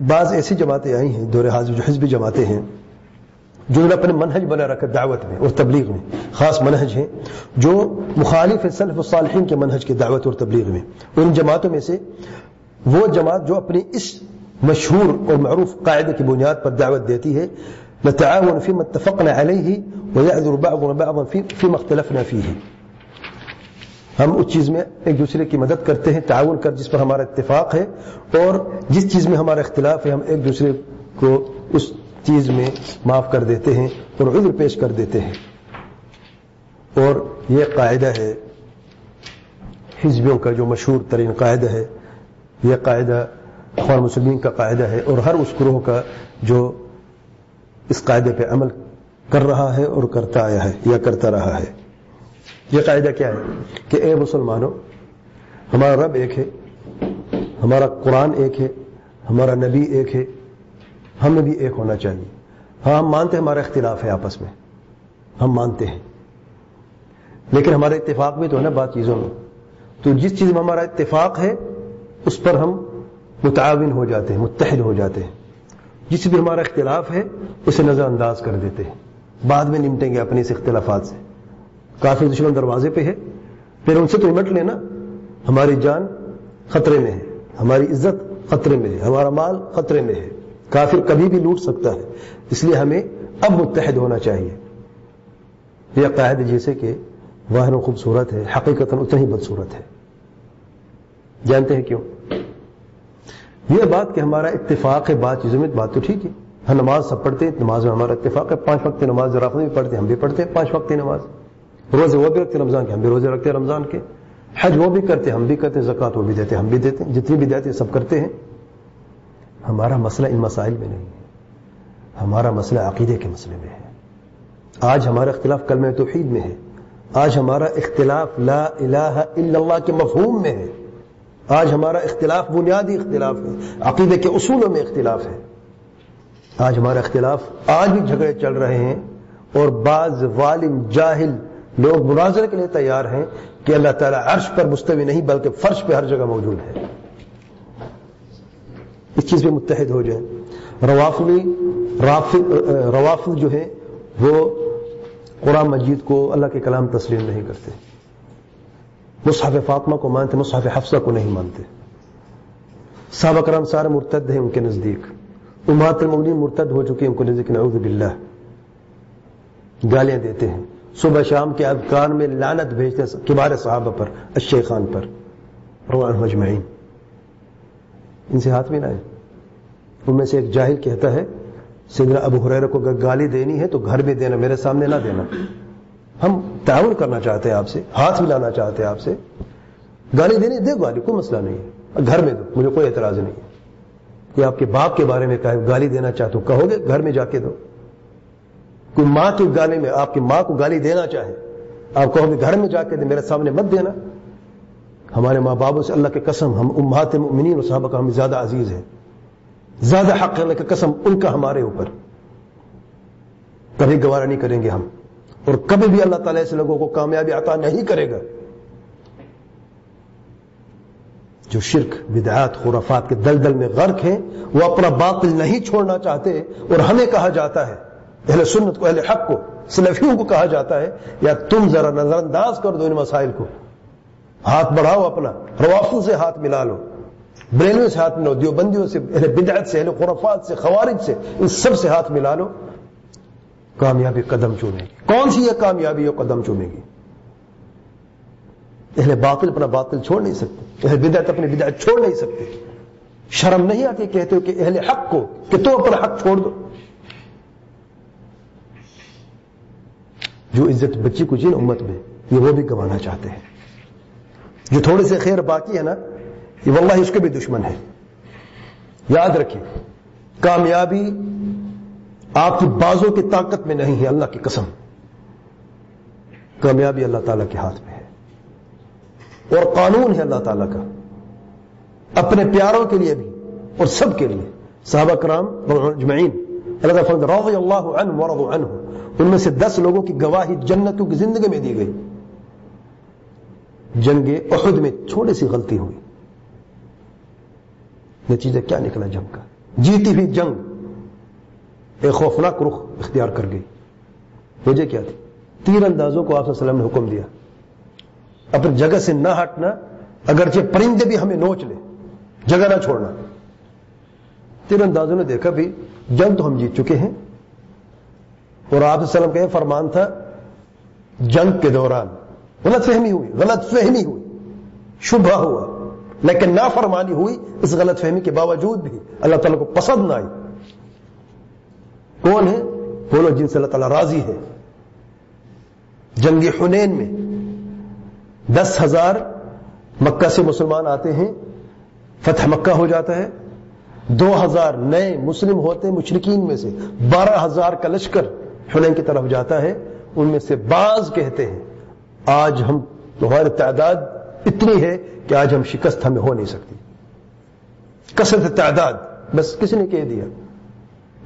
بعض ایسی جماعتیں آئی ہیں، دور حاضر جو حزبی جماعتیں ہیں، جو اپنے منہج بنا رکھا دعوت میں، اور تبلیغ میں، خاص منہج ہیں، جو مخالف سلف الصالحین کے منہج کی دعوت اور تبلیغ میں۔ ان جماعتوں میں سے وہ جماعت جو اپنی اس مشہور اور معروف قاعدے کی بنیاد پر دعوت دیتی ہے نتعاون فيما اتفقنا عليه ويعذر بعضنا بعضا فيما اختلفنا فيه۔ ہم اس چیز میں ایک دوسرے کی مدد کرتے ہیں، تعاون کر، جس پر ہمارا اتفاق ہے اور جس چیز میں ہمارا اختلاف ہے، ہم ایک دوسرے کو اس چیز میں معاف کر دیتے ہیں اور عذر پیش کر دیتے ہیں۔ اور یہ قاعدہ ہے حزبیوں کا جو مشہور ترین قاعدہ ہے۔ یہ قاعدہ اخوان مسلمین کا قاعدہ ہے اور ہر اس گروہ کا جو اس قاعدے پہ عمل کر رہا ہے اور کرتا آیا ہے یا کرتا رہا ہے۔ یہ قاعدہ کیا ہے کہ اے مسلمانوں، ہمارا رب ایک ہے، ہمارا قرآن ایک ہے، ہمارا نبی ایک ہے ہمیں بھی ایک ہونا چاہیے۔ ہاں ہم مانتے ہیں، ہمارا اختلاف ہے آپس میں۔ ہم مانتے ہیں۔ لیکن ہمارا اتفاق بھی تو ہے نا بات چیزوں میں۔ تو جس چیز میں ہمارا اتفاق ہے، اس پر ہم متعاون ہو جاتے ہیں، متحد ہو جاتے ہیں۔ جس بھی ہمارا اختلاف ہے، اسے نظر انداز کر دیتے ہیں۔ بعد میں نمٹیں گے اپنے اس اختلافات سے۔ کافی دشمن دروازے پہ ہے۔ پھر ان سے تو نمٹ لینا، ہماری جان خطرے میں ہے، ہماری عزت خطرے میں ہے، ہمارا مال خطرے میں ہے۔ کافر کبھی بھی لوٹ سکتا ہے، اس لیے ہمیں اب متحد ہونا چاہیے۔ یہ قائد جیسے کہ واہن خوبصورت ہے حقیقت اتنا ہی بدصورت ہے۔ جانتے ہیں کیوں؟ یہ بات کہ ہمارا اتفاق ہے، بات چیزوں میں، بات تو ٹھیک ہے۔ ہم نماز سب پڑھتے ہیں، نماز میں ہمارا اتفاق ہے۔ پانچ وقت نماز رافت بھی پڑھتے ہیں، ہم بھی پڑھتے ہیں، پانچ وقت نماز۔ روزے وہ بھی رکھتے رمضان کے، ہم بھی روزے رکھتے ہیں رمضان کے۔ حج وہ بھی کرتے ہم بھی کرتے زکات وہ بھی دیتے ہم بھی دیتے ہیں، جتنی بھی دیتے سب کرتے ہیں۔ ہمارا مسئلہ ان مسائل میں نہیں ہے۔ ہمارا مسئلہ عقیدے کے مسئلے میں ہے۔ آج ہمارا اختلاف کلمہ توحید میں ہے۔ آج ہمارا اختلاف لا الہ الا اللہ کے مفہوم میں ہے۔ آج ہمارا اختلاف بنیادی اختلاف ہے، عقیدے کے اصولوں میں اختلاف ہے۔ آج ہمارا اختلاف، آج بھی جھگڑے چل رہے ہیں اور بعض والم جاہل لوگ مناظر کے لیے تیار ہیں کہ اللہ تعالیٰ عرش پر مستوی نہیں بلکہ فرش پہ ہر جگہ موجود ہے۔ اس چیز پہ متحد ہو جائیں۔ روافلی روافل جو ہے وہ قرآن مجید کو اللہ کے کلام تسلیم نہیں کرتے۔ مصحف فاطمہ کو مانتے، مصحف حفصہ کو نہیں مانتے۔ صحابہ کرام سارے مرتد ہیں ان کے نزدیک۔ امات المؤمنین مرتد ہو چکے ہیں، ان کو نزدیک نعوذ باللہ۔ گالیاں دیتے ہیں۔ صبح شام کے اذکار میں لانت بھیجتے ہیں کبار صحابہ پر، الشیخان پر۔ روان مجمعین ان سے ہاتھ میں لائے ان میں سے ایک جاہل کہتا ہے، سیدنا ابو حریر کو اگر گالی دینی ہے تو گھر میں دینا، میرے سامنے نہ دینا۔ ہم تعاون کرنا چاہتے ہیں آپ سے، ہاتھ ملانا چاہتے ہیں آپ سے۔ گالی دینی دے گالی، کوئی مسئلہ نہیں ہے۔ گھر میں دو، مجھے کوئی اعتراض نہیں ہے۔ کہ آپ کے باپ کے بارے میں کہے گالی دینا چاہتے ہو کہو گے، گھر میں جا کے دو۔ کوئی ماں کی گالی میں آپ کی ماں کو گالی دینا چاہے، آپ کہو گے گھر میں جا کے دے، میرے سامنے مت دینا۔ ہمارے ماں بابوں سے اللہ کے قسم، ہم امہات مؤمنین و صحابہ کا ہمیں زیادہ عزیز ہے زیادہ حق اللہ کے قسم ان کا ہمارے اوپر۔ کبھی گوارا نہیں کریں گے ہم۔ اور کبھی بھی اللہ تعالیٰ ایسے لوگوں کو کامیابی عطا نہیں کرے گا۔ جو شرک، بدعات، خرافات کے دلدل میں غرق ہیں، وہ اپنا باطل نہیں چھوڑنا چاہتے اور ہمیں کہا جاتا ہے۔ اہل سنت کو، اہل حق کو، سلفیوں کو کہا جاتا ہے، یا تم ذرا نظر انداز کر دو ان مسائل کو۔ ہاتھ بڑھاؤ اپنا روافوں سے ہاتھ ملا لو برینوں سے ہاتھ ملاؤ دیوبندیوں سے، اہل بدعت سے، اہل خرافات سے، خوارج سے، ان سب سے ہاتھ ملا لو۔ کامیابی قدم چومے گی۔ کون سی یہ کامیابی قدم چومے گی؟ اہل باطل اپنا باطل چھوڑ نہیں سکتے، اہل بدعت اپنی بدعت چھوڑ نہیں سکتے۔ شرم نہیں آتی کہتے ہو کہ اہل حق کو، کہ تو اپنا حق چھوڑ دو۔ جو عزت بچی کو جن امت میں، یہ وہ بھی گوانا چاہتے ہیں۔ جو تھوڑے سے خیر باقی ہے نا، یہ واللہ اس کے بھی دشمن ہے یاد رکھیں، کامیابی آپ کی بازوں کی طاقت میں نہیں ہے، اللہ کی قسم۔ کامیابی اللہ تعالیٰ کے ہاتھ میں ہے۔ اور قانون ہے اللہ تعالیٰ کا۔ اپنے پیاروں کے لیے بھی، اور سب کے لیے۔ صحابہ کرام جمعین اللہ رضی اللہ عنہ ورضوا عنہ ان میں سے دس لوگوں کی گواہی جنتوں کی زندگی میں دی گئی۔ جنگ احد میں چھوٹی سی غلطی ہوئی۔ نتیجہ کیا نکلا جنگ کا؟ جیتی ہوئی جنگ۔ ایک خوفناک رخ اختیار کر گئی۔ وجہ کیا تھی؟ تیر اندازوں کو آپ وسلم نے حکم دیا۔ اپنی جگہ سے نہ ہٹنا، اگرچہ پرندے بھی ہمیں نوچ لے جگہ نہ چھوڑنا۔ تیر اندازوں نے دیکھا بھی جنگ تو ہم جیت چکے ہیں۔ اور آپ وسلم کا یہ فرمان تھا، جنگ کے دوران۔ غلط فہمی ہوئی، غلط فہمی ہوئی، شبہ ہوا۔ لیکن نافرمانی ہوئی، اس غلط فہمی کے باوجود بھی اللہ تعالیٰ کو پسند نہ آئی۔ کون ہے؟ بولو جن سے اللہ تعالیٰ راضی ہے۔ جنگ حنین میں دس ہزار مکہ سے مسلمان آتے ہیں، فتح مکہ ہو جاتا ہے۔ دو ہزار نئے مسلم ہوتے ہیں مشرقین میں سے۔ بارہ ہزار کا لشکر حنین کی طرف جاتا ہے، ان میں سے بعض کہتے ہیں، آج ہم تمہاری تعداد اتنی ہے کہ آج ہم شکست ہمیں ہو نہیں سکتی۔ کثرت تعداد، بس کسی نے کہہ دیا؟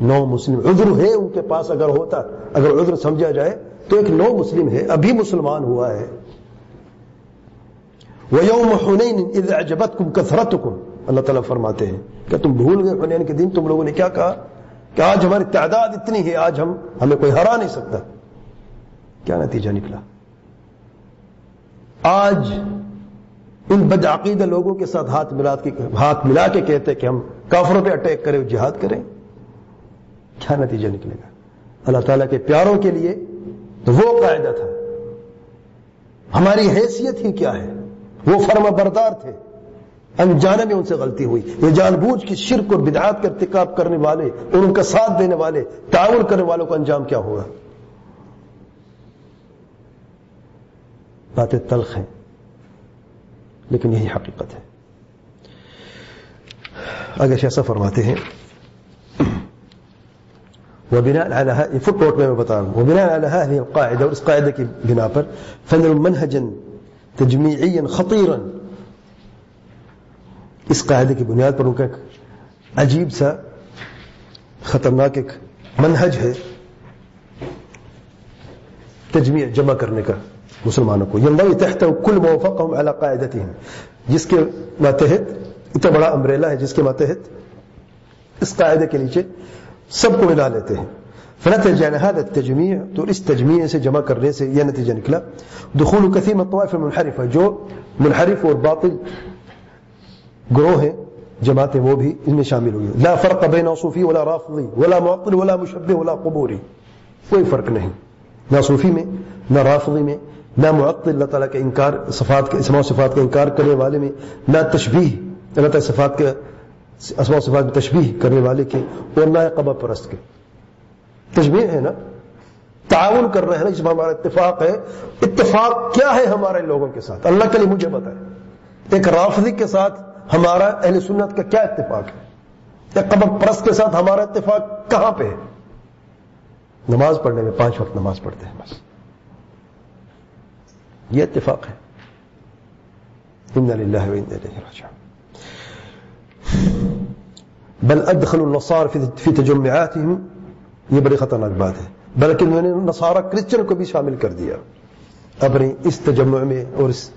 نو مسلم عذر ہے ان کے پاس اگر ہوتا، اگر عذر سمجھا جائے تو ایک نو مسلم ہے، ابھی مسلمان ہوا ہے۔ وہ یوم حنین اجبت کم اللہ تعالیٰ فرماتے ہیں، کیا تم بھول گئے حنین کے دن؟ تم لوگوں نے کیا کہا؟ کہ آج ہماری تعداد اتنی ہے، آج ہم، ہمیں کوئی ہرا نہیں سکتا۔ کیا نتیجہ نکلا؟ آج ان بدعقیدہ لوگوں کے ساتھ ہاتھ ملا کے، ہاتھ ملا کے کہتے کہ ہم کافروں پہ اٹیک کریں، جہاد کریں۔ کیا نتیجہ نکلے گا؟ اللہ تعالیٰ کے پیاروں کے لیے تو وہ قاعدہ تھا۔ ہماری حیثیت ہی کیا ہے؟ وہ فرما بردار تھے۔ انجانے میں ان سے غلطی ہوئی۔ یہ جان بوجھ کی شرک اور بدعات کا ارتکاب کرنے والے اور ان کا ساتھ دینے والے، تعاون کرنے والوں کا انجام کیا ہوگا؟ باتیں تلخ ہیں، لیکن یہی حقیقت ہے۔ اگر ایسا فرماتے ہیں وہ بنا فٹ نوٹ میں بتا رہا ہوں۔ وہ بنا هذه القاعده اور اس قاعدے کی بنا پر فن منهجا تجميعيا خطيرا۔ اس قاعدے کی بنیاد پر ان کا ایک عجیب سا خطرناک ایک منہج ہے تجمیع جمع کرنے کا مسلمانوں کو یہ تحت کل موفقهم على قاعدتهم جس کے ماتحت اتنا بڑا امبریلا ہے جس کے ماتحت اس قاعدے کے نیچے سب کو ملا لیتے ہیں فنتج يعني هذا التجميع تو اس تجمیع سے جمع کرنے سے یہ نتیجہ نکلا دخول كثير من الطوائف المنحرفه جو منحرف اور باطل گروہ ہیں، جماعتیں وہ بھی ان میں شامل ہوئی لا فرق بین صوفی ولا رافضی ولا معطل ولا مشبہ ولا قبوری، کوئی فرق نہیں۔ نہ صوفی میں، نہ رافضی میں، نہ معطل، اللہ تعالیٰ کے انکار صفات کے، اسماء صفات کا انکار کرنے والے میں، نہ تشبیح اللہ تعالیٰ صفات کے، اسماء صفات میں تشبیح کرنے والے کے اور نہ قبا پرست کے۔ تشبیح ہے نا؟ تعاون کر رہے ہیں نا، جس میں ہمارا اتفاق ہے۔ اتفاق کیا ہے ہمارے لوگوں کے ساتھ؟ اللہ کے لیے مجھے بتائے ایک رافضی کے ساتھ ہمارا اہل سنت کا کیا اتفاق ہے؟ یا قبر پرست کے ساتھ ہمارا اتفاق کہاں پہ ہے؟ نماز پڑھنے میں پانچ وقت نماز پڑھتے ہیں بس۔ یہ اتفاق ہے۔ ان للہ و ان راجعون۔ بل ادخل النصار فی تجمعاتهم۔ یہ بڑی خطرناک بات ہے۔ بلکہ انہوں نے نصارہ کرسچن کو بھی شامل کر دیا۔ اپنے اس تجمع میں اور اس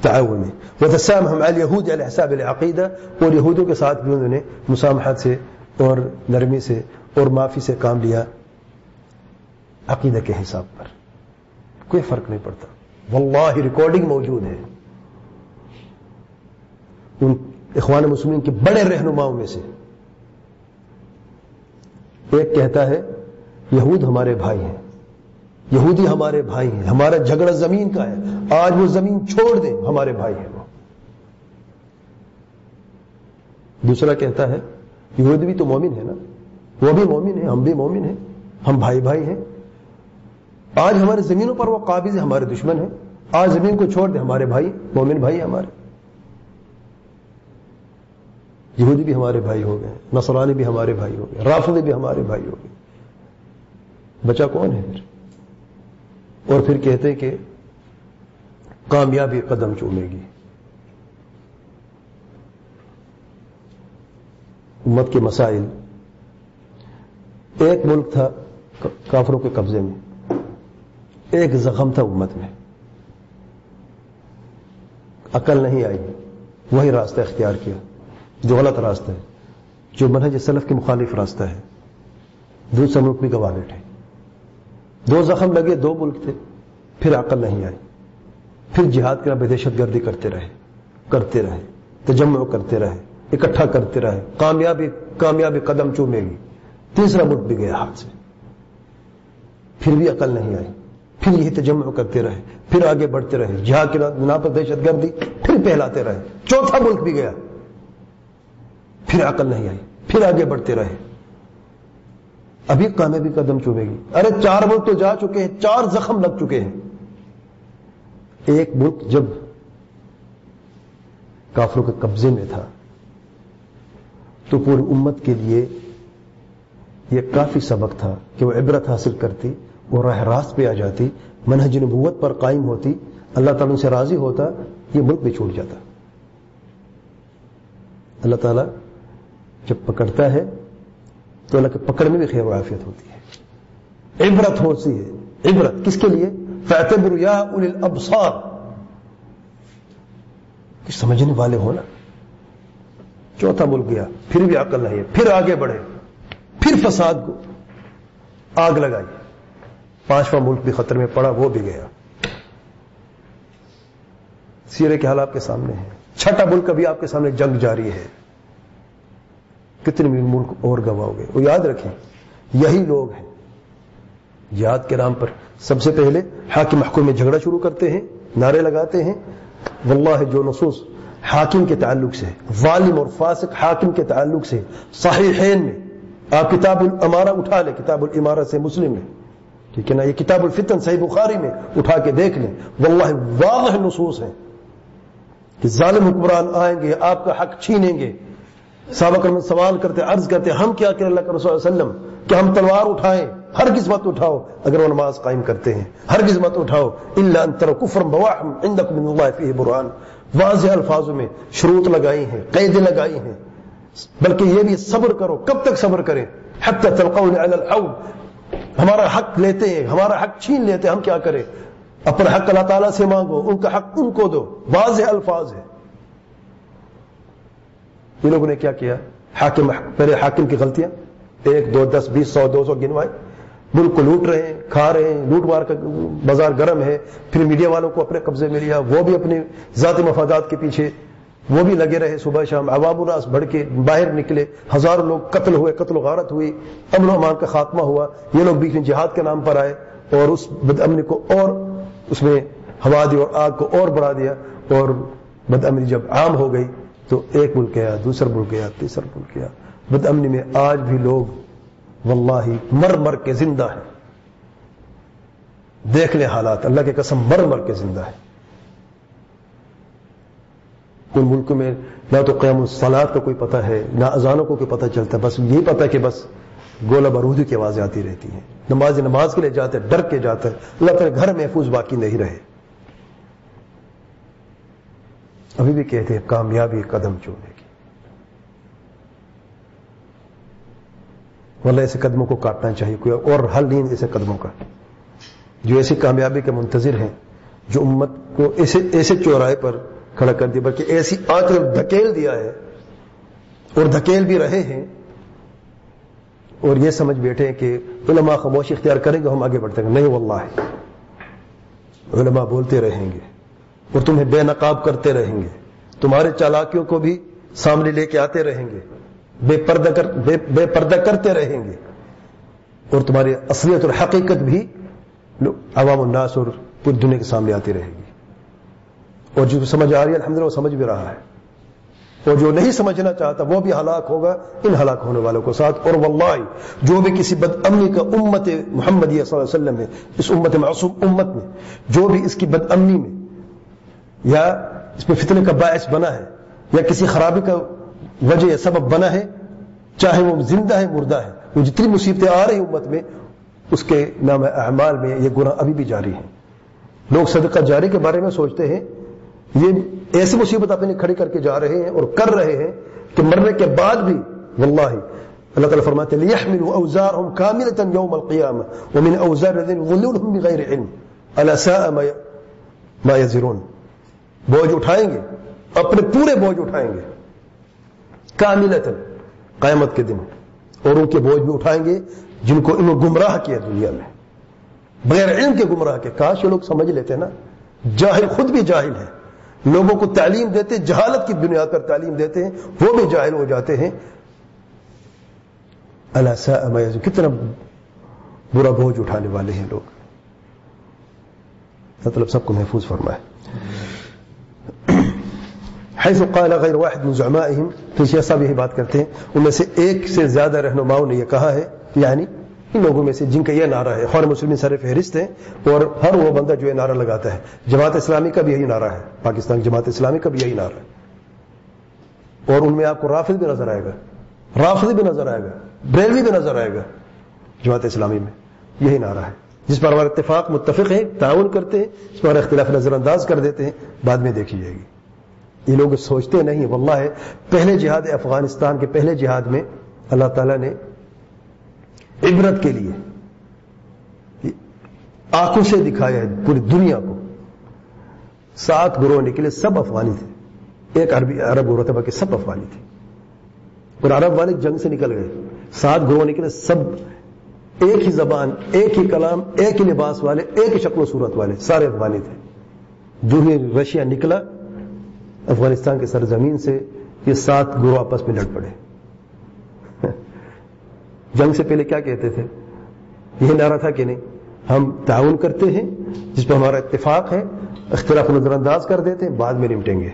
تعاون میں وتسامحهم اليهود على حساب العقیدہ۔ اور یہودوں کے ساتھ بھی انہوں نے مسامحت سے اور نرمی سے اور معافی سے کام لیا عقیدہ کے حساب پر۔ کوئی فرق نہیں پڑتا۔ واللہ ریکارڈنگ موجود ہے۔ ان اخوان مسلمین کے بڑے رہنماؤں میں سے۔ ایک کہتا ہے، یہود ہمارے بھائی ہیں۔ یہودی ہمارے بھائی ہیں، ہمارا جھگڑا زمین کا ہے۔ آج وہ زمین چھوڑ دیں، ہمارے بھائی ہیں وہ۔ دوسرا کہتا ہے، یہود بھی تو مومن ہے نا؟ وہ بھی مومن ہے ہم بھی مومن ہیں، ہم بھائی بھائی ہیں۔ آج ہمارے زمینوں پر وہ قابض ہمارے دشمن ہیں۔ آج زمین کو چھوڑ دیں، ہمارے بھائی، مومن بھائی ہمارے۔ یہودی بھی ہمارے بھائی ہو گئے، نصرانی بھی ہمارے بھائی ہو گئے رافضی بھی ہمارے بھائی ہو گئے۔ بچہ کون ہے پھر؟ اور پھر کہتے کہ کامیابی قدم چومے گی۔ امت کے مسائل۔ ایک ملک تھا کافروں کے قبضے میں، ایک زخم تھا امت میں۔ عقل نہیں آئی، وہی راستہ اختیار کیا، جو غلط راستہ ہے، جو منہج سلف کے مخالف راستہ ہے۔ دوسرا ملک بھی گوا بیٹھے دو زخم لگے، دو ملک تھے، پھر عقل نہیں آئی۔ پھر جہاد کے نام دہشت گردی کرتے رہے کرتے رہے، تجمع کرتے رہے، اکٹھا کرتے رہے، کامیابی کامیابی قدم چومے گی۔ تیسرا ملک بھی گیا ہاتھ سے۔ پھر بھی عقل نہیں آئی۔ پھر یہی تجمع کرتے رہے، پھر آگے بڑھتے رہے۔ جہاں کے بنا پر دہشت گردی پھر پہلاتے رہے۔ چوتھا ملک بھی گیا۔ پھر عقل نہیں آئی، پھر آگے بڑھتے رہے۔ ابھی کامیابی قدم چوبے گی۔ ارے چار ملک تو جا چکے ہیں، چار زخم لگ چکے ہیں۔ ایک ملک جب کافروں کے قبضے میں تھا، تو پوری امت کے لیے یہ کافی سبق تھا کہ وہ عبرت حاصل کرتی، وہ راہ راست پہ آ جاتی، منہج نبوت پر قائم ہوتی، اللہ تعالیٰ سے راضی ہوتا، یہ ملک بھی چھوٹ جاتا۔ اللہ تعالیٰ جب پکڑتا ہے تو اللہ کے پکڑ میں بھی خیر عافیت ہوتی ہے۔ عبرت ہوتی ہے۔ عبرت کس کے لیے؟ فیتبر یا الابصار کچھ سمجھنے والے ہو نا۔ چوتھا ملک گیا۔ پھر بھی عقل نہیں ہے۔ پھر آگے بڑھے۔ پھر فساد کو آگ لگائی۔ پانچواں ملک بھی خطر میں پڑا، وہ بھی گیا۔ سیرے کے حال آپ کے سامنے ہیں۔ چھٹا ملک ابھی آپ کے سامنے جنگ جاری ہے۔ کتنے بھی ملک اور گواؤ گے وہ یاد رکھیں، یہی لوگ ہیں۔ یاد کے نام پر سب سے پہلے حاکم حکومت میں جھگڑا شروع کرتے ہیں، نعرے لگاتے ہیں۔ واللہ جو نصوص حاکم کے تعلق سے والم اور فاسق حاکم کے تعلق سے صحیحین میں، آپ کتاب الامارہ اٹھا لیں، کتاب الامارہ سے مسلم میں ٹھیک ہے نا؟ یہ کتاب الفتن صحیح بخاری میں اٹھا کے دیکھ لیں۔ واللہ واضح نصوص ہیں کہ ظالم حکمران آئیں گے، آپ کا حق چھینیں گے۔ صحابہ میں سوال کرتے، عرض کرتے، ہم کیا کریں اللہ کے رسول وسلم؟ کہ ہم تلوار اٹھائیں، ہر قسمت اٹھاؤ، اگر وہ نماز قائم کرتے ہیں، ہر قسمت اٹھاؤ اللہ انتر کفر من اللہ فی برحان واضح الفاظوں میں شروط لگائی ہیں، قیدیں لگائی ہیں۔ بلکہ یہ بھی صبر کرو، کب تک صبر کریں؟ حتی تلقون علی الحوض۔ ہمارا حق لیتے ہیں، ہمارا حق چھین لیتے ہیں، ہم کیا کریں؟ اپنا حق اللہ تعالیٰ سے مانگو، ان کا حق ان کو دو۔ واضح الفاظ ہے یہ لوگوں نے کیا کیا؟ حاکم پہلے حاکم کی غلطیاں، ایک، دو، دس، بیس، سو، دو سو گنوائے۔ ملک کو لوٹ رہے ہیں، کھا رہے ہیں، لوٹ مار کا بازار گرم ہے۔ پھر میڈیا والوں کو اپنے قبضے میں لیا، وہ بھی اپنے ذاتی مفادات کے پیچھے، وہ بھی لگے رہے صبح شام۔ عوام الراس بڑھ کے باہر نکلے، ہزاروں لوگ قتل ہوئے، قتل و غارت ہوئی، امن و امان کا خاتمہ ہوا۔ یہ لوگ بیچ میں جہاد کے نام پر آئے اور اس بد امنی کو اور اس میں ہوا دی اور آگ کو اور بڑھا دیا اور بد امنی جب عام ہو گئی تو ایک ملک گیا دوسرا ملک گیا تیسرا ملک گیا بد امنی میں آج بھی لوگ واللہ مر مر کے زندہ ہیں۔ دیکھ لیں حالات، اللہ کے قسم مر مر کے زندہ ہے کوئی ملک میں نہ تو قیام الصلاط کا کوئی پتہ ہے، نہ اذانوں کو کوئی پتہ چلتا ہے، بس یہی پتہ کہ بس گولہ بارودی کی آوازیں آتی رہتی ہیں۔ نماز نماز کے لیے جاتے ڈر کے جاتے اللہ تعالیٰ گھر محفوظ باقی نہیں رہے۔ ابھی بھی کہتے ہیں کامیابی قدم چونے کی۔ واللہ ایسے قدموں کو کاٹنا چاہیے، کوئی اور حل نہیں ایسے قدموں کا۔ جو ایسی کامیابی کے منتظر ہیں، جو امت کو ایسے ایسے چوراہے پر کھڑا کر دیا، بلکہ ایسی آنکھ دھکیل دیا ہے اور دھکیل بھی رہے ہیں۔ اور یہ سمجھ بیٹھے ہیں کہ علماء خاموش اختیار کریں گے، ہم آگے بڑھتے ہیں۔ نہیں، واللہ۔ ہے علماء بولتے رہیں گے۔ اور تمہیں بے نقاب کرتے رہیں گے۔ تمہارے چالاکیوں کو بھی سامنے لے کے آتے رہیں گے۔ بے پردہ کر بے, بے پردہ کرتے رہیں گے۔ اور تمہاری اصلیت اور حقیقت بھی عوام الناس اور پوری دنیا کے سامنے آتی رہے گی۔ اور جو سمجھ آ رہی ہے الحمد وہ سمجھ بھی رہا ہے۔ اور جو نہیں سمجھنا چاہتا وہ بھی ہلاک ہوگا ان ہلاک ہونے والوں کو ساتھ۔ اور واللہ جو بھی کسی بد امنی کا امت محمد صلی اللہ علیہ وسلم میں اس امت معصوم امت میں جو بھی اس کی بد امنی میں یا اس میں فتنے کا باعث بنا ہے، یا کسی خرابی کا وجہ یا سبب بنا ہے، چاہے وہ زندہ ہے، مردہ ہے۔ وہ جتنی مصیبتیں آ رہی امت میں، اس کے نام اعمال میں یہ گناہ ابھی بھی جاری ہیں۔ لوگ صدقہ جاری کے بارے میں سوچتے ہیں، یہ ایسی مصیبت اپنے کھڑی کر کے جا رہے ہیں اور کر رہے ہیں کہ مرنے کے بعد بھی واللہ، اللہ تعالیٰ فرماتے ليحملوا اوزارهم كاملة يوم القيامة ومن اوزار الذين يضلونهم بغير علم، الا ساء ما يزرون بوجھ اٹھائیں گے، اپنے پورے بوجھ اٹھائیں گے۔ کاملتن قیامت کے دن اور ان کے بوجھ بھی اٹھائیں گے جن کو انہوں گمراہ کیا دنیا میں۔ بغیر علم کے گمراہ کے، کاش یہ لوگ سمجھ لیتے نا۔ جاہل خود بھی جاہل ہے۔ لوگوں کو تعلیم دیتے، جہالت کی بنیاد پر تعلیم دیتے ہیں، وہ بھی جاہل ہو جاتے ہیں۔ اللہ کتنا برا بوجھ اٹھانے والے ہیں لوگ۔ مطلب سب کو محفوظ فرمائے۔ حیث قال غیر واحد من زعمائهم تو صاحب یہی بات کرتے ہیں، ان میں سے ایک سے زیادہ رہنماؤں نے یہ کہا ہے یعنی ان لوگوں میں سے جن کا یہ نعرہ ہے، خور مسلم سر فہرست ہے اور ہر وہ بندہ جو یہ نعرہ لگاتا ہے، جماعت اسلامی کا بھی یہی نعرہ ہے، پاکستان کی جماعت اسلامی کا بھی یہی نعرہ ہے۔ اور ان میں آپ کو رافض بھی نظر آئے گا رافض بھی نظر آئے گا، بریلوی بھی نظر آئے گا، جماعت اسلامی میں یہی نعرہ ہے۔ جس پر ہمارا اتفاق متفق ہے، تعاون کرتے ہیں، اس پر اختلاف نظر انداز کر دیتے ہیں، بعد میں دیکھی جائے گی۔ یہ لوگ سوچتے نہیں، واللہ ہے، پہلے جہاد افغانستان کے پہلے جہاد میں اللہ تعالیٰ نے عبرت کے لیے آنکھوں سے دکھایا ہے پوری دنیا کو۔ سات گروہ نکلے، سب افغانی تھے۔ ایک عربی، عرب ہو رہا تھا باقی سب افغانی تھے۔ اور عرب والے جنگ سے نکل گئے۔ سات گروہ نکلے، سب ایک ہی زبان، ایک ہی کلام، ایک ہی لباس والے، ایک ہی شکل و صورت والے، سارے افغانی تھے۔ جو ہی رشیا نکلا افغانستان کے سرزمین سے یہ سات گروہ آپس میں لڑ پڑے۔ جنگ سے پہلے کیا کہتے تھے؟ یہ نعرہ تھا کہ نہیں، ہم تعاون کرتے ہیں، جس پہ ہمارا اتفاق ہے، اختلاف نظر انداز کر دیتے ہیں، بعد میں نمٹیں گے۔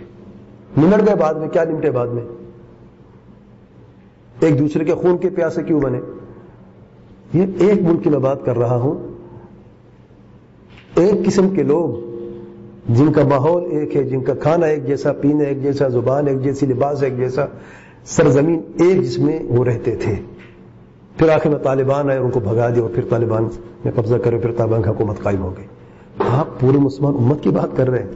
نمٹ گئے بعد میں، کیا نمٹے بعد میں؟ ایک دوسرے کے خون کے پیاسے کیوں بنے؟ یہ ایک ملک کی میں بات کر رہا ہوں۔ ایک قسم کے لوگ جن کا ماحول ایک ہے، جن کا کھانا ایک جیسا، پینا ایک جیسا، زبان ایک جیسی، لباس ایک جیسا، سرزمین ایک جس میں وہ رہتے تھے۔ پھر آخر میں طالبان آئے اور ان کو بھگا دیا اور پھر طالبان میں قبضہ کرے، پھر طالبان کی حکومت قائم ہو گئی۔ آپ پورے مسلمان امت کی بات کر رہے ہیں۔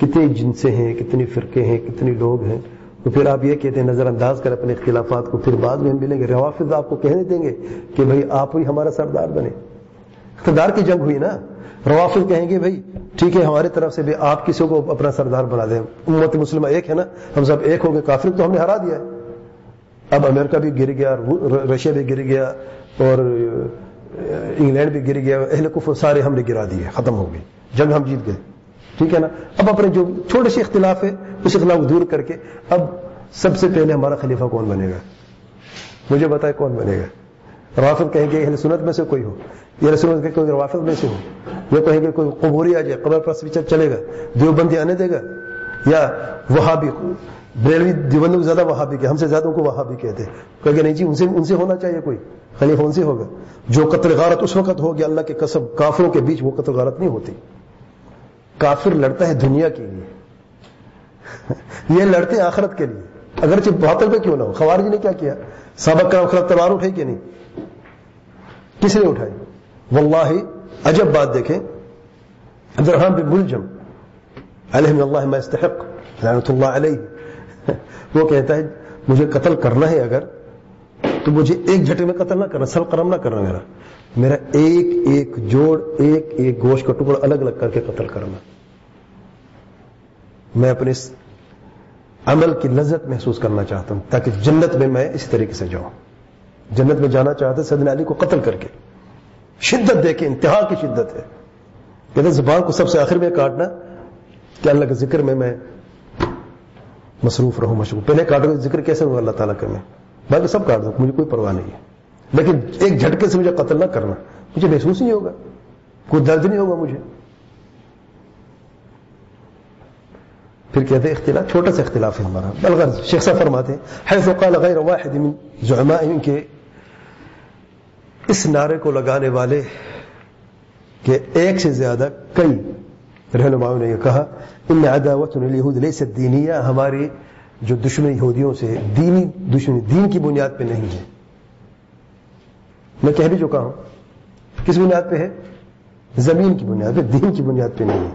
کتنے جنسے ہیں کتنی فرقے ہیں، کتنے لوگ ہیں۔ تو پھر آپ یہ کہتے ہیں، نظر انداز کر اپنے اختلافات کو، پھر بعد میں ہم ملیں گے۔ روافظ آپ کو کہنے دیں گے کہ بھائی آپ ہی ہمارا سردار بنے۔ اقتدار کی جنگ ہوئی نا، روافظ کہیں گے بھائی، ٹھیک ہے، ہماری طرف سے بھی آپ کسی کو اپنا سردار بنا دیں۔ امت مسلمہ ایک ہے نا، ہم سب ایک ہو گئے کافر تو ہم نے ہرا دیا ہے۔ اب امریکہ بھی گر گیا رشیا بھی گر گیا، اور انگلینڈ بھی گر گیا، اہل کفر سارے ہم نے گرا دیے، ختم ہو گئی جنگ ہم جیت گئے۔ ٹھیک ہے نا؟ اب اپنے جو چھوٹے سے اختلاف ہے، اس اختلاف کو دور کر کے، اب سب سے پہلے ہمارا خلیفہ کون بنے گا؟ مجھے بتائے کون بنے گا؟ روافت کہیں گے، اہل سنت میں سے کوئی ہو۔ یہ سنت کہ کوئی روافت میں سے ہو یہ کہیں گے کوئی قبوری آ جائے، قبر پر سویچر چلے گا، دیوبندی آنے دے گا، یا وہاں بھی بریلوی دیوبند زیادہ وہاں بھی کہ ہم سے زیادہ کو وہاں بھی کہتے کہ نہیں جی ان سے ان سے ہونا چاہیے کوئی، خلیفہ ان سے ہوگا۔ جو قتل غارت اس وقت ہو گیا، اللہ کے قسم، کافروں کے بیچ وہ قتل غارت نہیں ہوتی۔ کافر لڑتا ہے دنیا کے لیے۔ یہ لڑتے آخرت کے لیے۔ اگرچہ باطل پہ کیوں نہ ہو، خوارج نے کیا کیا؟ سابق کا خراب تلوار اٹھائی کہ نہیں؟ کس نے اٹھائی؟ واللہ، عجب بات دیکھیں۔ عبد الرحمان بن ملجم، علیہ اللہ ما استحق لعنت اللہ علیہ۔ وہ کہتا ہے، مجھے قتل کرنا ہے اگر، تو مجھے ایک جھٹے میں قتل نہ کرنا، سل کرم نہ کرنا میرا۔ میرا ایک ایک جوڑ، ایک ایک گوشت کا ٹکڑا الگ الگ کر کے قتل کرنا۔ میں اپنے اس عمل کی لذت محسوس کرنا چاہتا ہوں، تاکہ جنت میں میں اسی طریقے سے جاؤں۔ جنت میں جانا چاہتا سدن علی کو قتل کر کے۔ شدت دے کے، انتہا کی شدت ہے۔ کہتے زبان کو سب سے آخر میں کاٹنا، کہ اللہ کے ذکر میں میں مصروف رہوں مشروف پہلے کاٹوں ذکر کیسے ہوں اللہ تعالیٰ کا میں باقی سب کاٹ دوں مجھے کوئی پرواہ نہیں ہے۔ لیکن ایک جھٹکے سے مجھے قتل نہ کرنا، مجھے محسوس نہیں ہوگا۔ کوئی درد نہیں ہوگا مجھے۔ پھر کہتے ہیں اختلاف، چھوٹا سا اختلاف ہے ہمارا۔ بلغر شیخ صاحب فرماتے ہیں، حیث قال غیر واحد من زعمائهم کے اس نعرے کو لگانے والے کہ ایک سے زیادہ کئی رہنماؤں نے یہ کہا، ان عداوت الہود لیست دینیہ ہماری جو دشمن یہودیوں سے دینی دشمنی دین کی بنیاد پہ نہیں ہے۔ میں کہہ بھی چکا ہوں۔ کس بنیاد پہ ہے؟ زمین کی بنیاد پہ، دین کی بنیاد پہ نہیں ہے۔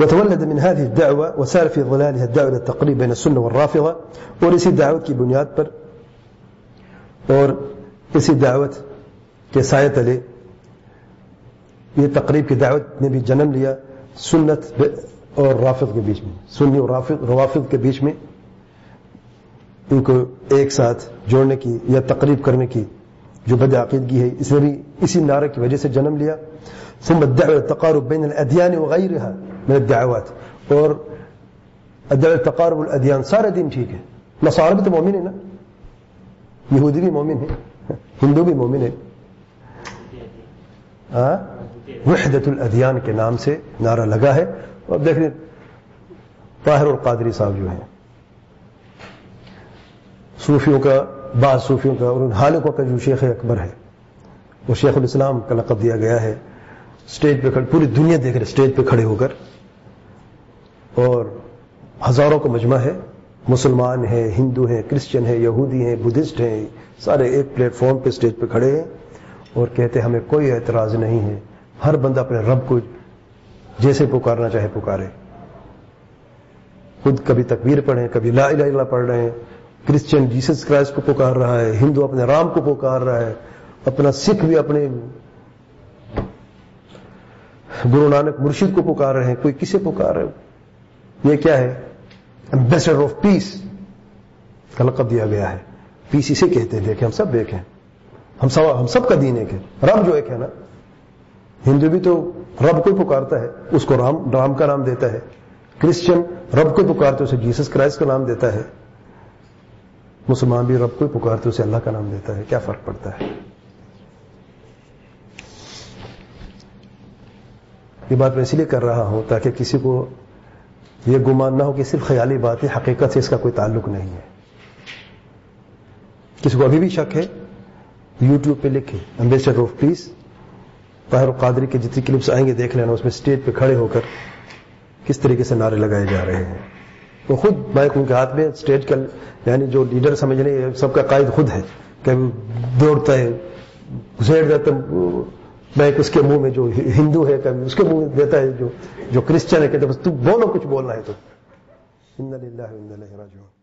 وتولد من هذه الدعوة وسار في ظلالها الدعوة للتقريب بين السنة والرافضة، اور اسی دعوت کی بنیاد پر، اور اسی دعوت کے سائے تلے یہ تقریب کی دعوت نے بھی جنم لیا سنت اور رافض کے بیچ میں، سنی اور روافظ کے بیچ میں ان کو ایک ساتھ جوڑنے کی یا تقریب کرنے کی جو بد عقیدگی ہے، اس نے بھی اسی نعرے کی وجہ سے جنم لیا۔ ثم الدعوة التقارب بين الأديان وغيرها من الدعوات۔ اور الدعوة التقارب الأديان سارے دین ٹھیک ہے نصارى بھی تو مومن ہے نا۔ یہودی بھی مومن ہے ہندو بھی مومن ہے وحدت الادیان کے نام سے نعرہ لگا ہے۔ اور دیکھ لیں طاہر القادری صاحب جو ہیں، صوفیوں کا، بعض صوفیوں کا، اور ان حالقوں کا جو شیخ اکبر ہے وہ شیخ الاسلام کا لقب دیا گیا ہے۔ اسٹیج پہ کھڑے، پوری دنیا دیکھ رہے اسٹیج پہ کھڑے ہو کر۔ اور ہزاروں کا مجمع ہے۔ مسلمان ہیں، ہندو ہیں، کرسچن ہیں، یہودی ہیں، بدھسٹ ہیں، سارے ایک پلیٹ فارم پہ اسٹیج پہ کھڑے ہیں۔ اور کہتے ہمیں کوئی اعتراض نہیں ہے۔ ہر بندہ اپنے رب کو جیسے پکارنا چاہے پکارے۔ خود کبھی تکبیر پڑھیں، کبھی لا الہ الا پڑھ رہے ہیں۔ کرسچن جیسس کرائسٹ کو پکار رہا ہے ہندو اپنے رام کو پکار رہا ہے۔ اپنا سکھ بھی اپنے گرو نانک مرشد کو پکار رہے ہیں۔ کوئی کسے پکار رہے یہ کیا ہے؟ امبیسڈر آف پیس کا لقب دیا گیا ہے۔ پیس اسے کہتے ہیں۔ دیکھیں، ہم سب دیکھیں۔ ہم سب ہم سب کا دین ایک ہے۔ رب جو ایک ہے نا، ہندو بھی تو رب کو پکارتا ہے، اس کو رام رام کا نام دیتا ہے۔ کرسچن رب کو پکارتے، اسے جیسس کرائسٹ کا نام دیتا ہے۔ مسلمان بھی رب کو پکارتے، اسے اللہ کا نام دیتا ہے۔ کیا فرق پڑتا ہے؟ یہ بات میں اسی لیے کر رہا ہوں تاکہ کسی کو یہ گمان نہ ہو کہ صرف خیالی بات ہے حقیقت سے اس کا کوئی تعلق نہیں ہے۔ کسی کو ابھی بھی شک ہے یوٹیوب پہ لکھے ambassador of peace Tahir Qadri کے جتنی کلپس آئیں گے، دیکھ لینا، اس میں اسٹیج پہ کھڑے ہو کر کس طریقے سے نعرے لگائے جا رہے ہیں۔ وہ خود بائک ان کے ہاتھ میں اسٹیج کا یعنی جو لیڈر سمجھ رہے سب کا قائد خود ہے۔ کبھی دوڑتا ہے گھسیٹ دیتا بائک اس کے منہ میں جو ہندو ہے کبھی اس کے منہ میں دیتا ہے جو جو کرسچن ہے کہتے بس تو بولو، کچھ بولنا ہے تو۔ ان اللہ راجعون۔